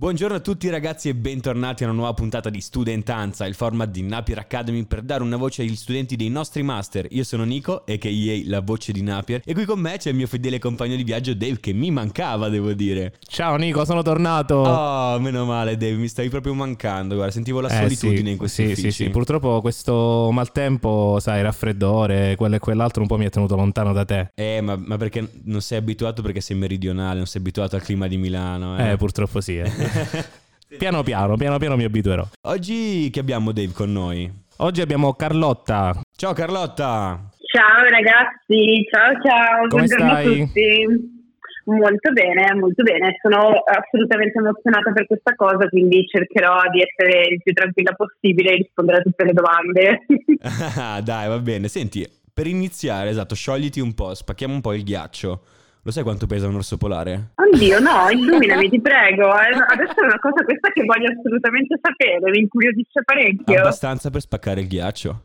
Buongiorno a tutti ragazzi e bentornati a una nuova puntata di Studentanza, il format di Napier Academy per dare una voce agli studenti dei nostri master. Io sono Nico, a.k.a. la voce di Napier, e qui con me c'è il mio fedele compagno di viaggio Dave che mi mancava, devo dire. Ciao Nico, sono tornato. Oh, meno male Dave, mi stavi proprio mancando, guarda, sentivo la eh, solitudine sì, in questi sì, uffici. Sì, sì, purtroppo questo maltempo, sai, raffreddore, quello e quell'altro un po' mi ha tenuto lontano da te. Eh, ma, ma perché non sei abituato perché sei meridionale, non sei abituato al clima di Milano. Eh, eh purtroppo sì. Eh. Piano piano, piano piano mi abituerò. Oggi che abbiamo Dave con noi? Oggi abbiamo Carlotta. Ciao Carlotta. Ciao ragazzi, ciao ciao. Come Buongiorno stai? a tutti. Molto bene, molto bene. Sono assolutamente emozionata per questa cosa, quindi cercherò di essere il più tranquilla possibile e rispondere a tutte le domande. Dai, va bene. Senti, per iniziare, esatto, sciogliti un po', spacchiamo un po' il ghiaccio. Lo sai quanto pesa un orso polare? Oddio, no, illuminami, ti prego. Eh. Adesso è una cosa questa che voglio assolutamente sapere, mi incuriosisce parecchio. Abbastanza per spaccare il ghiaccio.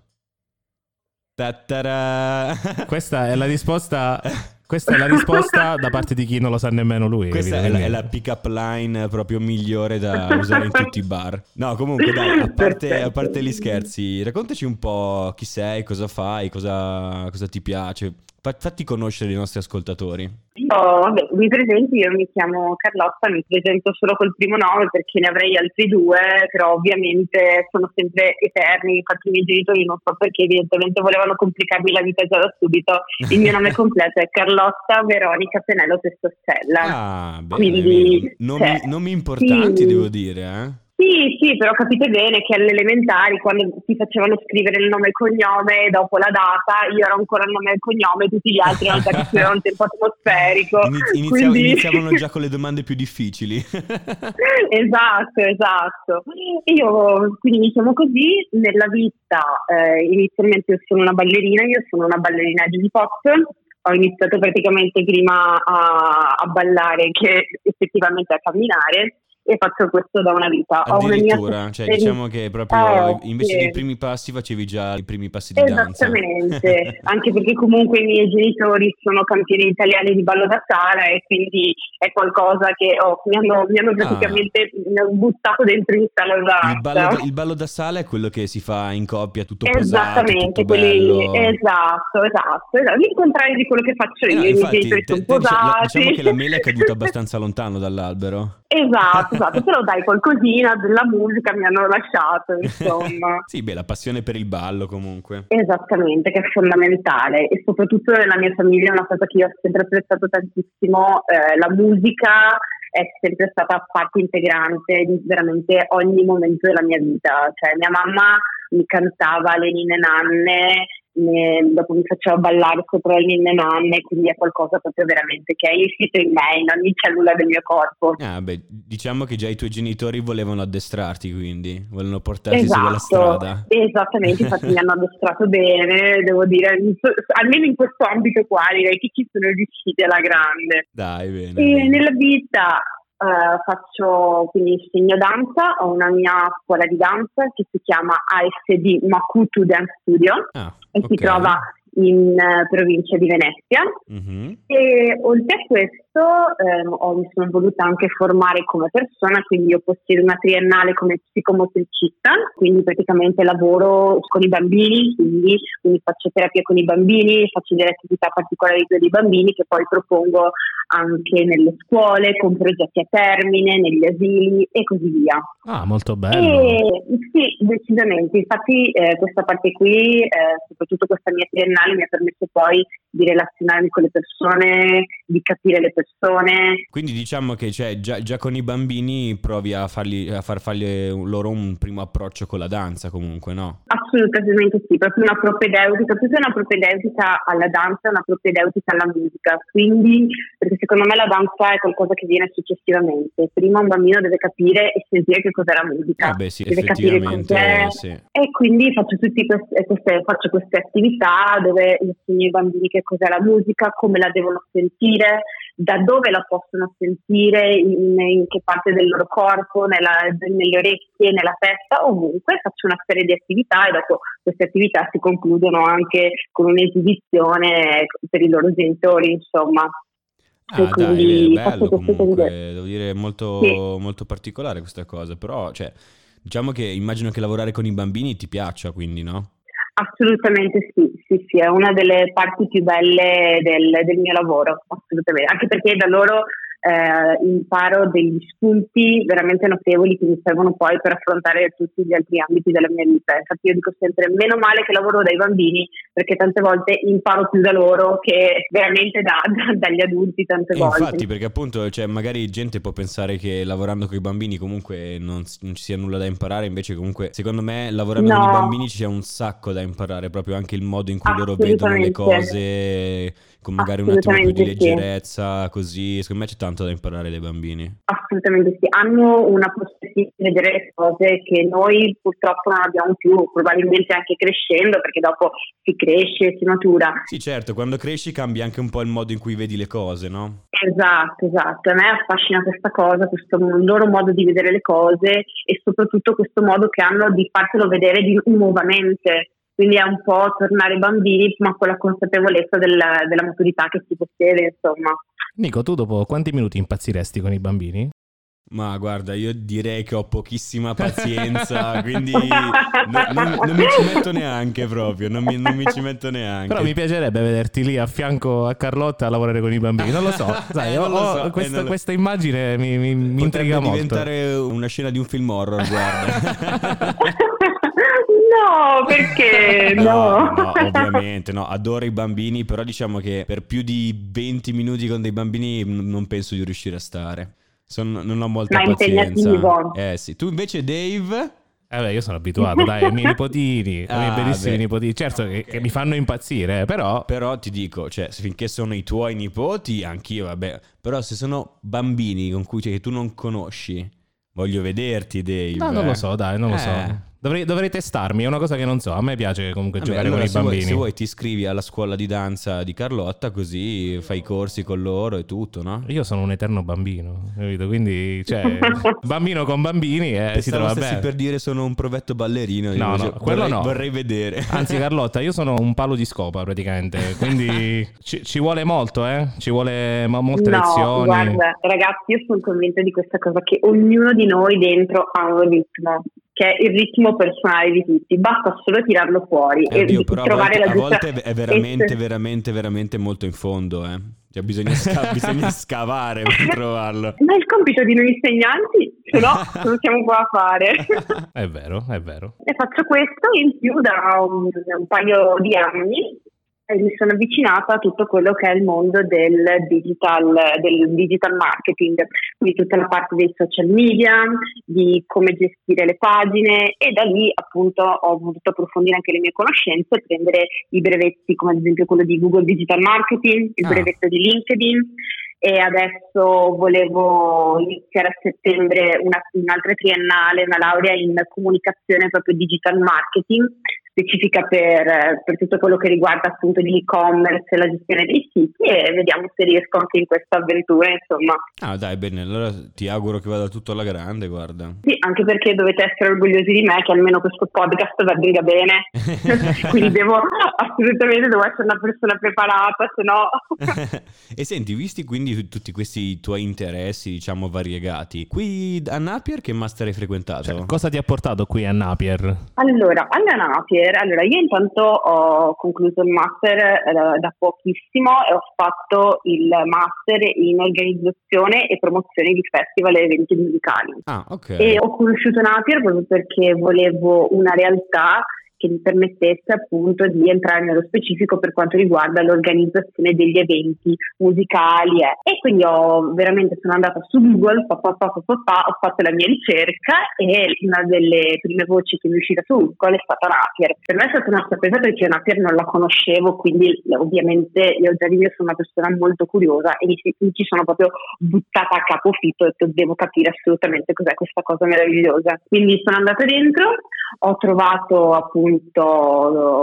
Ta-ta-ra. Questa è la risposta questa è la risposta da parte di chi non lo sa nemmeno lui. Questa è la, è la pick-up line proprio migliore da usare in tutti i bar. No, comunque dai, a parte, a parte gli scherzi, raccontaci un po' chi sei, cosa fai, cosa, cosa ti piace. Fatti conoscere i nostri ascoltatori. Oh, vabbè, mi presento, io mi chiamo Carlotta, mi presento solo col primo nome perché ne avrei altri due, però ovviamente sono sempre eterni, infatti i miei genitori non so perché evidentemente volevano complicarmi la vita già da subito. Il mio nome completo è Carlotta Veronica Penelope Sossella. Ah, bene, Quindi. Nomi, cioè, nomi importanti sì. devo dire, eh? Sì, sì, però capite bene che alle elementari, quando ti facevano scrivere il nome e il cognome dopo la data, io ero ancora il nome e il cognome, tutti gli altri erano già che un tempo atmosferico. Iniziavano, quindi... iniziavano già con le domande più difficili. esatto, esatto. Io quindi mi chiamo così, nella vita eh, inizialmente sono una ballerina, io sono una ballerina di hip hop, ho iniziato praticamente prima a, a ballare che effettivamente a camminare e faccio questo da una vita. Addirittura, cioè diciamo che proprio eh, invece sì. dei primi passi facevi già i primi passi di danza. Esattamente, anche perché comunque i miei genitori sono campioni italiani di ballo da sala e quindi è qualcosa che oh, mi, hanno, mi, hanno, praticamente ah. buttato dentro in sala il ballo, il ballo da sala è quello che si fa in coppia, tutto Esattamente, posato, tutto quelli, esatto, esatto, esatto, il contrario di quello che faccio io, eh, no, infatti, i miei genitori sono posati. Diciamo che la mela è caduta abbastanza lontano dall'albero. Esatto, esatto, però dai, qualcosina della musica mi hanno lasciato, insomma. sì, beh, la passione per il ballo comunque. Esattamente, che è fondamentale e soprattutto nella mia famiglia è una cosa che io ho sempre apprezzato tantissimo, eh, la musica è sempre stata parte integrante di veramente ogni momento della mia vita, cioè mia mamma mi cantava le nine nanne ne, dopo mi faceva ballare sopra le mie nanne, quindi è qualcosa proprio veramente che è insito in me, in ogni cellula del mio corpo. Ah, beh, diciamo che già i tuoi genitori volevano addestrarti, quindi volevano portarti esatto, sulla strada. Esattamente, infatti mi hanno addestrato bene, devo dire, almeno in questo ambito qua direi che ci sono riusciti alla grande. Dai, bene. E bene. nella vita Uh, faccio quindi insegno danza, ho una mia scuola di danza che si chiama ASD Makutu Dance Studio ah, e okay. si trova in uh, provincia di Venezia. Mm-hmm. E oltre a questo ehm, ho, mi sono voluta anche formare come persona, quindi io possiedo una triennale come psicomotricista, quindi praticamente lavoro con i bambini, quindi, quindi faccio terapia con i bambini, faccio delle attività particolari per i bambini che poi propongo anche nelle scuole, con progetti a termine, negli asili e così via. Ah, molto bello. E, sì, decisamente. Infatti eh, questa parte qui, eh, soprattutto questa mia triennale, mi ha permesso poi di relazionarmi con le persone, di capire le persone. Quindi diciamo che cioè, già, già, con i bambini provi a, farli, a far fargli loro un primo approccio con la danza comunque, no? Assolutamente sì, proprio una propedeutica, più che una propedeutica alla danza, una propedeutica alla musica. Quindi, perché secondo me la danza è qualcosa che viene successivamente. Prima un bambino deve capire e sentire che cos'è la musica. Ah beh sì, deve capire cos'è. Sì. E quindi faccio, queste, queste, faccio queste attività dove insegno ai bambini che cos'è la musica, come la devono sentire, da dove la possono sentire, in, in che parte del loro corpo, nella, nelle orecchie, nella testa, ovunque. Faccio una serie di attività e dopo queste attività si concludono anche con un'esibizione per i loro genitori, insomma. Ah, dai, bello comunque, devo dire molto, Sì. molto particolare questa cosa, però cioè, diciamo che immagino che lavorare con i bambini ti piaccia, quindi no? Assolutamente sì, sì, sì, è una delle parti più belle del, del mio lavoro, assolutamente, anche perché da loro eh, imparo degli spunti veramente notevoli che mi servono poi per affrontare tutti gli altri ambiti della mia vita. Infatti io dico sempre meno male che lavoro dai bambini perché tante volte imparo più da loro che veramente da- da- dagli adulti tante E volte. infatti, perché appunto, cioè, magari gente può pensare che lavorando con i bambini comunque non, non ci sia nulla da imparare, invece comunque secondo me lavorando con i No. bambini ci sia un sacco da imparare, proprio anche il modo in cui loro vedono le cose con magari un attimo più di Assolutamente sì. leggerezza, così, secondo me c'è tanto da imparare dai bambini. Assolutamente sì, hanno una possibilità di vedere le cose che noi purtroppo non abbiamo più, probabilmente anche crescendo, perché dopo si cresce, si matura. Sì, certo, quando cresci cambia anche un po' il modo in cui vedi le cose, no? Esatto, esatto. A me affascina questa cosa, questo loro modo di vedere le cose e soprattutto questo modo che hanno di fartelo vedere di nuovamente. Quindi è un po' tornare bambini, ma con la consapevolezza della, della maturità che si possiede, insomma. Nico, tu dopo quanti minuti impazziresti con i bambini? Ma guarda, io direi che ho pochissima pazienza, quindi no- non, non mi ci metto neanche proprio, non mi, non mi ci metto neanche. Però mi piacerebbe vederti lì a fianco a Carlotta a lavorare con i bambini. Non lo so, sai, Eh, non lo ho- so, eh, questa, non lo- questa immagine mi, mi, mi Potrebbe intriga molto. diventare una scena di un film horror, guarda. no, perché no? no, ovviamente, no, adoro i bambini, però diciamo che per più di 20 minuti con dei bambini n- non penso di riuscire a stare. Son- non ho molta Ma pazienza. Eh sì, tu invece Dave... Eh beh, io sono abituato, dai, ai miei nipotini, ai miei Ah, bellissimi beh. nipotini. Certo che, che mi fanno impazzire, però... Però ti dico, cioè, finché sono i tuoi nipoti, anch'io, vabbè. Però se sono bambini con cui cioè, che tu non conosci, voglio vederti, Dave. No, non eh. lo so, dai, non lo Eh. so. Dovrei, dovrei testarmi, è una cosa che non so. A me piace comunque Vabbè, giocare allora, con i se vuoi- bambini. se vuoi ti iscrivi alla scuola di danza di Carlotta, così fai i corsi con loro e tutto, no? Io sono un eterno bambino, capito? Quindi, cioè, bambino con bambini eh, si trova bene. per dire sono un provetto ballerino. No, io, no, cioè, quello vorrei, no. Vorrei vedere. Anzi, Carlotta, io sono un palo di scopa praticamente, quindi ci, ci vuole molto, eh? Ci vuole mo- molte no, lezioni. guarda, ragazzi, io sono convinta di questa cosa che ognuno di noi dentro ha un ritmo, che è il ritmo personale di tutti, basta solo tirarlo fuori Eh, e oddio, a trovare volte, la a giusta volte è veramente, ess- veramente, veramente molto in fondo, eh. Cioè, bisogna, sca- bisogna scavare per trovarlo. Ma è il compito di noi insegnanti, se no non siamo qua a fare. È vero, è vero. E faccio questo in più da un, un paio di anni e mi sono avvicinata a tutto quello che è il mondo del digital, del digital marketing, quindi tutta la parte dei social media, di come gestire le pagine e da lì appunto ho voluto approfondire anche le mie conoscenze e prendere i brevetti come ad esempio quello di Google Digital Marketing, il Ah. brevetto di LinkedIn e adesso volevo iniziare a settembre una, un'altra triennale, una laurea in comunicazione proprio digital marketing specifica per, per tutto quello che riguarda appunto l'e-commerce e la gestione dei siti e vediamo se riesco anche in questa avventura insomma Ah, dai, bene, allora ti auguro che vada tutto alla grande, guarda. sì, anche perché dovete essere orgogliosi di me che almeno questo podcast venga bene quindi devo assolutamente devo essere una persona preparata se no e senti, visti quindi tutti questi tuoi interessi, diciamo, variegati, qui a Napier che master hai frequentato? Cioè, cosa ti ha portato qui a Napier? Allora, alla Napier, allora io intanto ho concluso il master eh, da pochissimo e ho fatto il master in organizzazione e promozione di festival e eventi musicali. Ah, ok. E ho conosciuto Napier proprio perché volevo una realtà che mi permettesse appunto di entrare nello specifico per quanto riguarda l'organizzazione degli eventi musicali eh. e quindi ho veramente sono andata su Google pa, pa, pa, ho fatto la mia ricerca e una delle prime voci che mi è uscita su Google è stata Napier per me è stata una sorpresa perché Napier non la conoscevo quindi ovviamente io già di mio sono una persona molto curiosa e mi, mi ci sono proprio buttata a capofitto e ho detto devo capire assolutamente cos'è questa cosa meravigliosa quindi sono andata dentro ho trovato appunto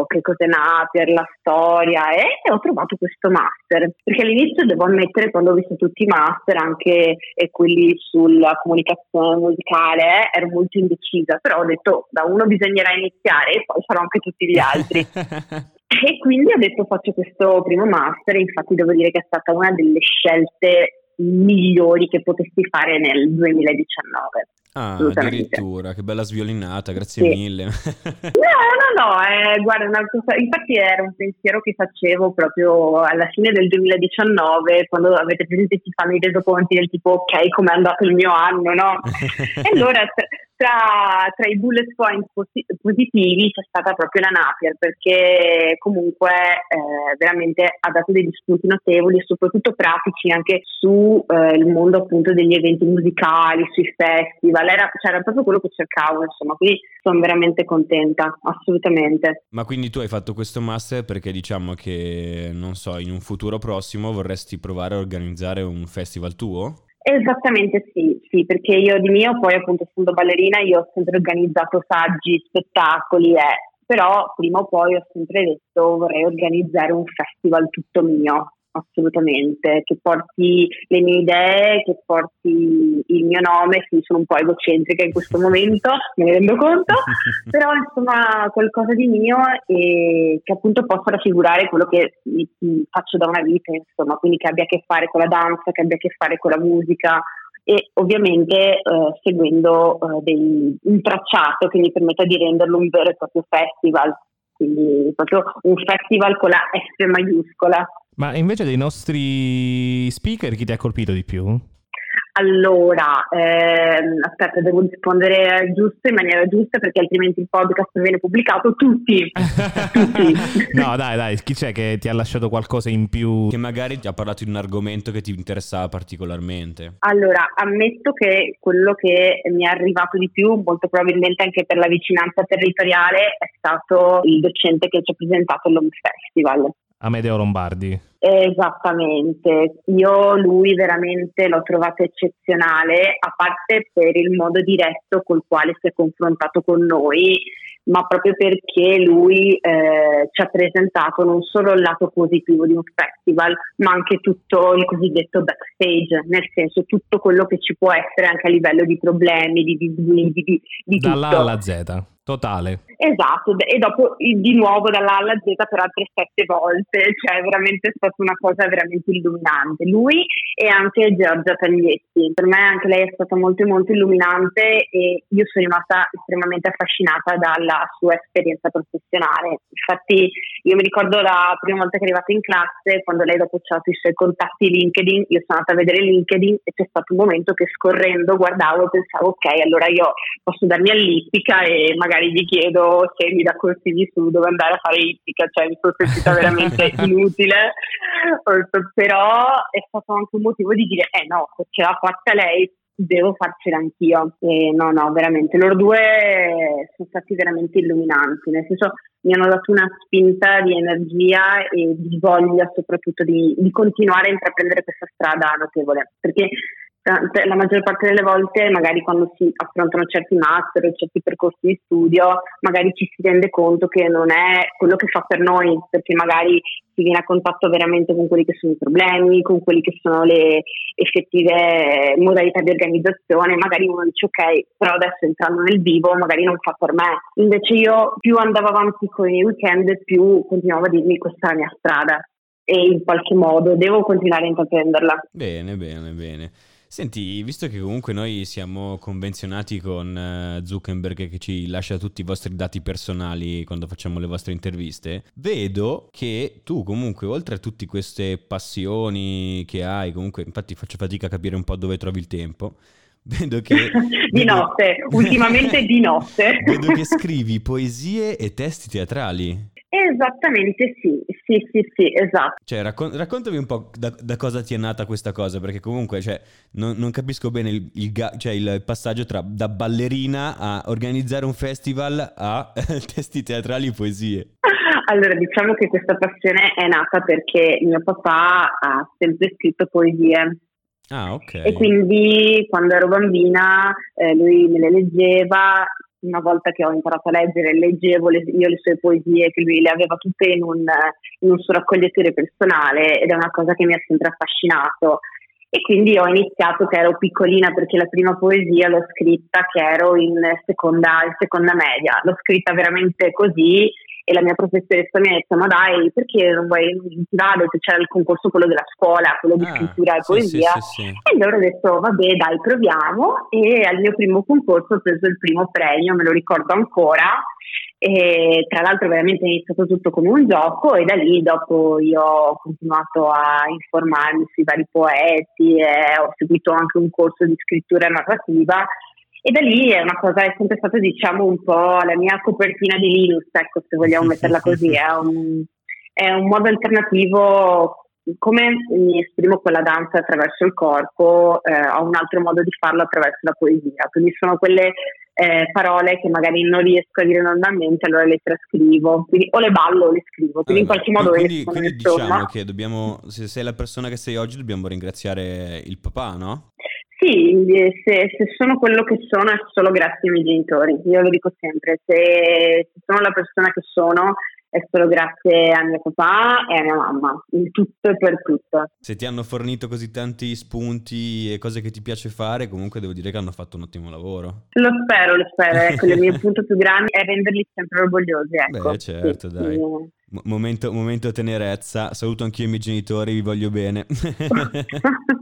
che cos'è Napier, la storia e ho trovato questo master. Perché all'inizio devo ammettere quando ho visto tutti i master anche e quelli sulla comunicazione musicale eh, ero molto indecisa però ho detto da uno bisognerà iniziare e poi farò anche tutti gli altri. E quindi ho detto faccio questo primo master, infatti devo dire che è stata una delle scelte migliori che potessi fare nel 2019. Ah, addirittura, che bella sviolinata, grazie sì. mille. no, no, no, eh, guarda, cosa, infatti era un pensiero che facevo proprio alla fine del 2019, quando avete presente si fanno i resoconti del tipo ok, com'è andato il mio anno, no? e allora tra, tra, i bullet point posi- positivi c'è stata proprio la Napier perché comunque eh, veramente ha dato degli spunti notevoli e soprattutto pratici anche sul eh, mondo appunto degli eventi musicali, sui festival, era, cioè, era proprio quello che cercavo insomma, quindi sono veramente contenta, assolutamente. Ma quindi tu hai fatto questo master perché diciamo che, non so, in un futuro prossimo vorresti provare a organizzare un festival tuo? Esattamente sì, sì, perché io di mio poi appunto essendo ballerina io ho sempre organizzato saggi, spettacoli, eh, però prima o poi ho sempre detto vorrei organizzare un festival tutto mio, assolutamente, che porti le mie idee, che porti il mio nome, sì, sono un po' egocentrica in questo momento, me ne rendo conto, però insomma qualcosa di mio e che appunto possa raffigurare quello che faccio da una vita, insomma, quindi che abbia a che fare con la danza, che abbia a che fare con la musica e ovviamente eh, seguendo eh, dei, un tracciato che mi permetta di renderlo un vero e proprio festival, quindi proprio un festival con la F maiuscola. Ma invece dei nostri speaker, chi ti ha colpito di più? Allora, ehm, aspetta, devo rispondere giusto in maniera giusta perché altrimenti il podcast viene pubblicato tutti. tutti. no, dai, dai, chi c'è che ti ha lasciato qualcosa in più? Che magari ti ha parlato di un argomento che ti interessava particolarmente. Allora, ammetto che quello che mi è arrivato di più, molto probabilmente anche per la vicinanza territoriale, è stato il docente che ci ha presentato l'Home Festival. Amedeo Lombardi. Esattamente, io lui veramente l'ho trovato eccezionale, a parte per il modo diretto col quale si è confrontato con noi, ma proprio perché lui eh, ci ha presentato non solo il lato positivo di un festival, ma anche tutto il cosiddetto backstage, nel senso tutto quello che ci può essere anche a livello di problemi, di disguidi, di, di Dalla tutto. alla Z. Totale. Esatto, e dopo di nuovo dalla A alla Z per altre sette volte, cioè veramente è stata una cosa veramente illuminante. Lui e anche Giorgia Taglietti, per me anche lei è stata molto molto illuminante e io sono rimasta estremamente affascinata dalla sua esperienza professionale. Infatti io mi ricordo la prima volta che è arrivata in classe, quando lei dopo ci ha dato i suoi contatti LinkedIn, io sono andata a vedere LinkedIn e c'è stato un momento che scorrendo guardavo e pensavo ok, allora io posso darmi all'ippica e magari magari gli chiedo se mi dà consigli su dove andare a fare ippica, cioè mi sono sentita veramente inutile, però è stato anche un motivo di dire eh no, se ce l'ha fatta lei devo farcela anch'io. E no no veramente loro due sono stati veramente illuminanti nel senso mi hanno dato una spinta di energia e di voglia soprattutto di, di continuare a intraprendere questa strada notevole. Perché la maggior parte delle volte, magari quando si affrontano certi master o certi percorsi di studio, magari ci si rende conto che non è quello che fa per noi, perché magari si viene a contatto veramente con quelli che sono i problemi, con quelli che sono le effettive modalità di organizzazione, magari uno dice ok, però adesso entrando nel vivo magari non fa per me. Invece io più andavo avanti con i weekend, più continuavo a dirmi questa è la mia strada e in qualche modo devo continuare a intraprenderla. Bene, bene, bene. Senti, visto che comunque noi siamo convenzionati con eh, Zuckerberg che ci lascia tutti i vostri dati personali quando facciamo le vostre interviste, vedo che tu comunque oltre a tutte queste passioni che hai, comunque infatti faccio fatica a capire un po' dove trovi il tempo, Vedo che... di notte, ultimamente di notte. vedo che scrivi poesie e testi teatrali. Esattamente sì, sì, sì, sì, esatto. Cioè, raccon- raccontami un po' da, da, cosa ti è nata questa cosa, perché comunque cioè, non, non, capisco bene il, il, ga- cioè, il, passaggio tra da ballerina a organizzare un festival a testi teatrali e poesie. Allora, diciamo che questa passione è nata perché mio papà ha sempre scritto poesie. Ah, ok. E quindi quando ero bambina eh, lui me le leggeva una volta che ho imparato a leggere, leggevo le, io le sue poesie, che lui le aveva tutte in un, in un suo raccoglietore personale ed è una cosa che mi ha sempre affascinato. E quindi ho iniziato che ero piccolina perché la prima poesia l'ho scritta che ero in seconda, in seconda media, l'ho scritta veramente così e la mia professoressa mi ha detto ma dai perché non vuoi dare c'era il concorso quello della scuola quello di ah, scrittura e poesia sì, sì, sì. e allora ho detto vabbè dai proviamo. E al mio primo concorso ho preso il primo premio me lo ricordo ancora. E tra l'altro veramente è iniziato tutto come un gioco e da lì dopo io ho continuato a informarmi sui vari poeti e ho seguito anche un corso di scrittura narrativa e da lì è una cosa, è sempre stata diciamo un po' la mia copertina di Linux, ecco se vogliamo metterla così, è un, è un modo alternativo come mi esprimo con la danza attraverso il corpo, eh, ho un altro modo di farlo attraverso la poesia. Quindi sono quelle eh, parole che magari non riesco a dire normalmente, allora le trascrivo, quindi o le ballo o le scrivo, quindi allora, in qualche modo quindi, escono, quindi diciamo che dobbiamo, se sei la persona che sei oggi, dobbiamo ringraziare il papà, no? Sì, se, se, sono quello che sono è solo grazie ai miei genitori, io lo dico sempre, se, se sono la persona che sono è solo grazie a mio papà e a mia mamma, in tutto e per tutto. Se ti hanno fornito così tanti spunti e cose che ti piace fare, comunque devo dire che hanno fatto un ottimo lavoro. Lo spero, lo spero. Ecco, il mio punto più grande è renderli sempre orgogliosi. Ecco. Beh, certo, sì, dai. Sì. Momento, momento tenerezza, saluto anch'io i miei genitori, vi voglio bene.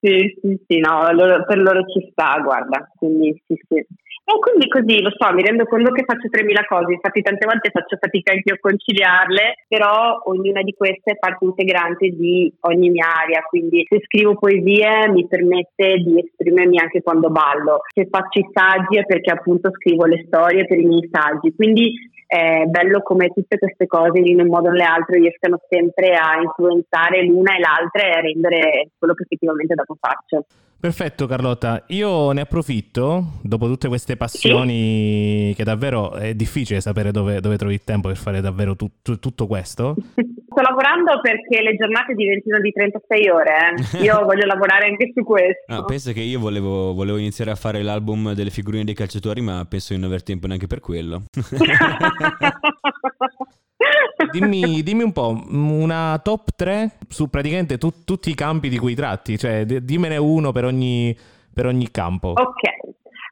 sì, sì, sì, no, loro, per loro ci sta, guarda, quindi sì, sì. E quindi così, lo so, mi rendo conto che faccio 3.000 cose, infatti tante volte faccio fatica anche a conciliarle, però ognuna di queste è parte integrante di ogni mia area, quindi se scrivo poesie mi permette di esprimermi anche quando ballo, se faccio i saggi è perché appunto scrivo le storie per i miei saggi, quindi è bello come tutte queste cose in un modo o nell'altro riescano sempre a influenzare l'una e l'altra e a rendere quello che effettivamente dopo faccio. Perfetto Carlotta, io ne approfitto dopo tutte queste passioni sì. che davvero è difficile sapere dove, dove, trovi il tempo per fare davvero tu, tu, tutto questo. Sto lavorando perché le giornate diventino di 36 ore, eh. io voglio lavorare anche su questo. Ah, penso che io volevo, volevo, iniziare a fare l'album delle figurine dei calciatori ma penso di non aver tempo neanche per quello. dimmi, dimmi, un po', una top 3 su praticamente tu, tutti i campi di cui tratti, cioè dimmene uno per ogni, per ogni campo. Ok,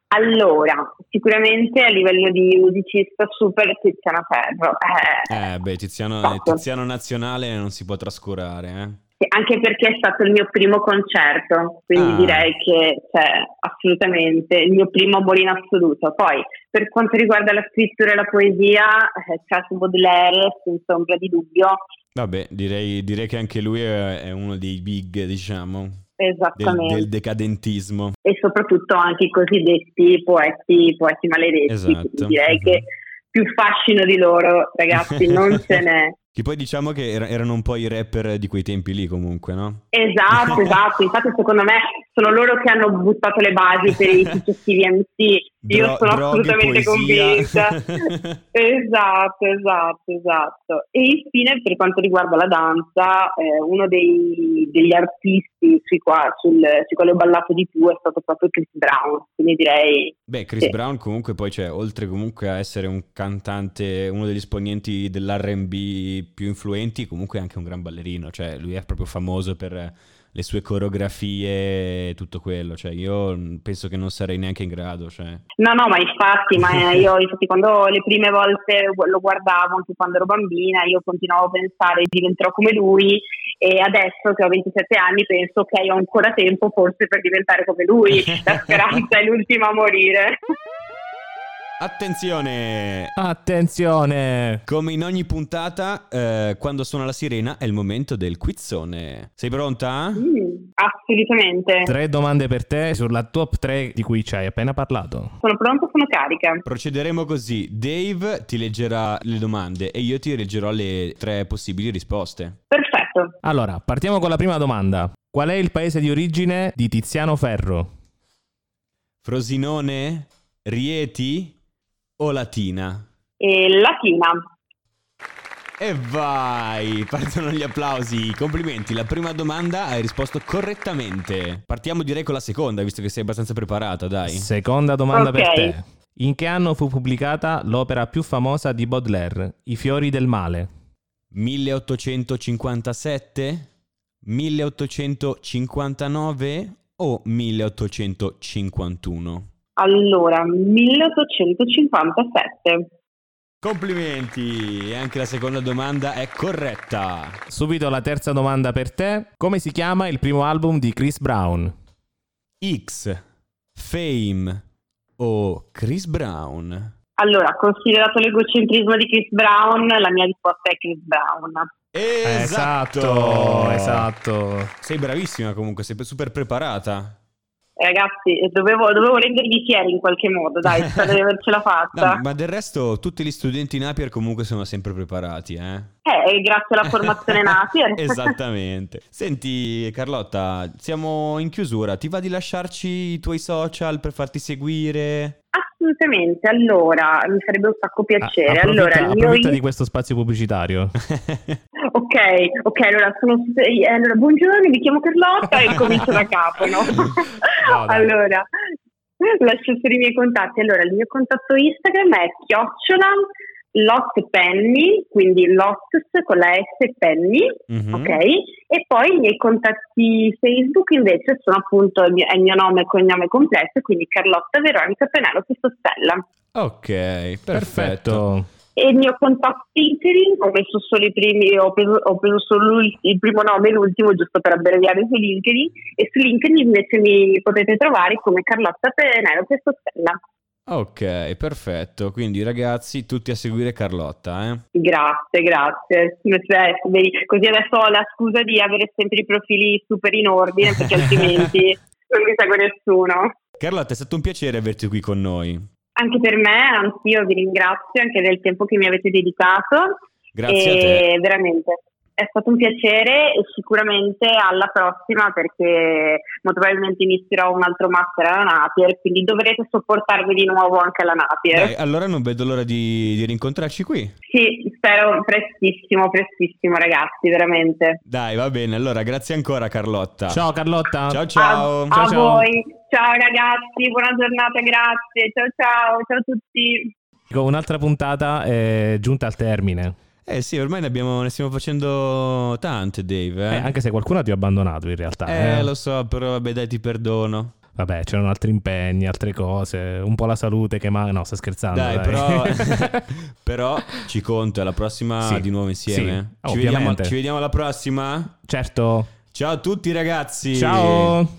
allora, sicuramente a livello di musicista super Tiziano Ferro. Eh, eh beh, Tiziano, Tiziano Nazionale non si può trascurare, eh? anche perché è stato il mio primo concerto, quindi ah. direi che cioè, assolutamente il mio primo amore in assoluto. Poi per quanto riguarda la scrittura e la poesia, eh, Charles Baudelaire, senza ombra di dubbio. Vabbè, direi, direi che anche lui è, è uno dei big, diciamo. Esattamente. Del, del, decadentismo. E soprattutto anche i cosiddetti poeti, poeti maledetti. Esatto. Direi che più fascino di loro, ragazzi, non ce n'è. Che poi diciamo che erano un po' i rapper di quei tempi lì comunque, no? Esatto, esatto. Infatti secondo me sono loro che hanno buttato le basi per i successivi MC. Io Dro- sono assolutamente convinta. esatto, esatto, esatto. E infine per quanto riguarda la danza, eh, uno dei, degli artisti sui, qua, sul, sui, quali ho ballato di più è stato proprio Chris Brown. Quindi direi... Beh, Chris sì. Brown comunque poi c'è, oltre comunque a essere un cantante, uno degli esponenti dell'R&B più influenti, comunque anche un gran ballerino, cioè lui è proprio famoso per le sue coreografie e tutto quello, cioè io penso che non sarei neanche in grado. Cioè. No, no, ma infatti, ma io infatti quando le prime volte lo guardavo, anche quando ero bambina, io continuavo a pensare diventerò come lui e adesso che ho 27 anni penso che ho ancora tempo forse per diventare come lui, la speranza è l'ultima a morire. Attenzione! Attenzione! Come in ogni puntata, eh, quando suona la sirena è il momento del quizzone. Sei pronta? Mm, assolutamente. Tre domande per te sulla top 3 di cui ci hai appena parlato. Sono pronta, sono carica. Procederemo così. Dave ti leggerà le domande e io ti leggerò le tre possibili risposte. Perfetto. Allora, partiamo con la prima domanda. Qual è il paese di origine di Tiziano Ferro? Frosinone? Rieti? O latina? E latina. E vai, partono gli applausi. Complimenti, la prima domanda hai risposto correttamente. Partiamo direi con la seconda, visto che sei abbastanza preparata, dai. Seconda domanda okay. per te. In che anno fu pubblicata l'opera più famosa di Baudelaire, I fiori del male? 1857? 1859 o 1851? Allora, 1857. Complimenti! E anche la seconda domanda è corretta. Subito la terza domanda per te. Come si chiama il primo album di Chris Brown? X, Fame o Chris Brown? Allora, considerato l'egocentrismo di Chris Brown, la mia risposta è Chris Brown. Esatto, esatto. Sei bravissima comunque, sei super preparata. Ragazzi, dovevo, dovevo rendervi fieri in qualche modo, dai, spero di avercela fatta. No, ma del resto tutti gli studenti Napier comunque sono sempre preparati, eh? Eh, grazie alla formazione Napier. Esattamente. Senti Carlotta, siamo in chiusura, ti va di lasciarci i tuoi social per farti seguire? Assolutamente, allora mi farebbe un sacco piacere. Ah, allora, il mio in- di questo spazio pubblicitario. Ok, ok, allora, sono, eh, allora buongiorno, mi chiamo Carlotta e comincio da capo, no? No, allora, lascio solo i miei contatti. Allora, il mio contatto Instagram è chiocciola Lot Penny, quindi Lot con la S Penny, Mhm. ok? E poi i miei contatti Facebook invece sono appunto il mio, è il mio nome e cognome completo, quindi Carlotta Veronica Penelope Stella. Ok, perfetto. Perfetto. E il mio contatto LinkedIn ho messo solo i primi, ho preso, ho preso solo il, primo nome e l'ultimo giusto per abbreviare su LinkedIn e su LinkedIn invece mi potete trovare come Carlotta Penelope Stella. Ok, perfetto. Quindi ragazzi, tutti a seguire Carlotta, eh? Grazie, grazie. Vedi, Così adesso ho la scusa di avere sempre i profili super in ordine perché altrimenti non mi segue nessuno. Carlotta, è stato un piacere averti qui con noi. Anche per me, anzi io vi ringrazio anche del tempo che mi avete dedicato. Grazie e a te. veramente è stato un piacere e sicuramente alla prossima perché molto probabilmente inizierò un altro master alla Napier, quindi dovrete sopportarmi di nuovo anche alla Napier. Dai, allora non vedo l'ora di, di rincontrarci qui. Sì, spero prestissimo, prestissimo ragazzi, veramente. Dai, va bene. Allora, grazie ancora Carlotta. Ciao Carlotta. Ciao ciao. A, Ciao, a ciao. voi, ciao ragazzi, buona giornata, grazie, ciao ciao, ciao a tutti. Un'altra puntata è giunta al termine. Eh sì, ormai ne, abbiamo, ne stiamo facendo tante, Dave. Eh, Eh, anche se qualcuno ti ha abbandonato in realtà. Eh, eh. lo so, però vabbè, dai, ti perdono. Vabbè, c'erano altri impegni, altre cose, un po' la salute che ma no, sto scherzando. Dai, dai. però, però ci conto, alla prossima Sì, di nuovo insieme. sì, ci, vediamo, ci vediamo alla prossima. certo. Ciao a tutti ragazzi. Ciao.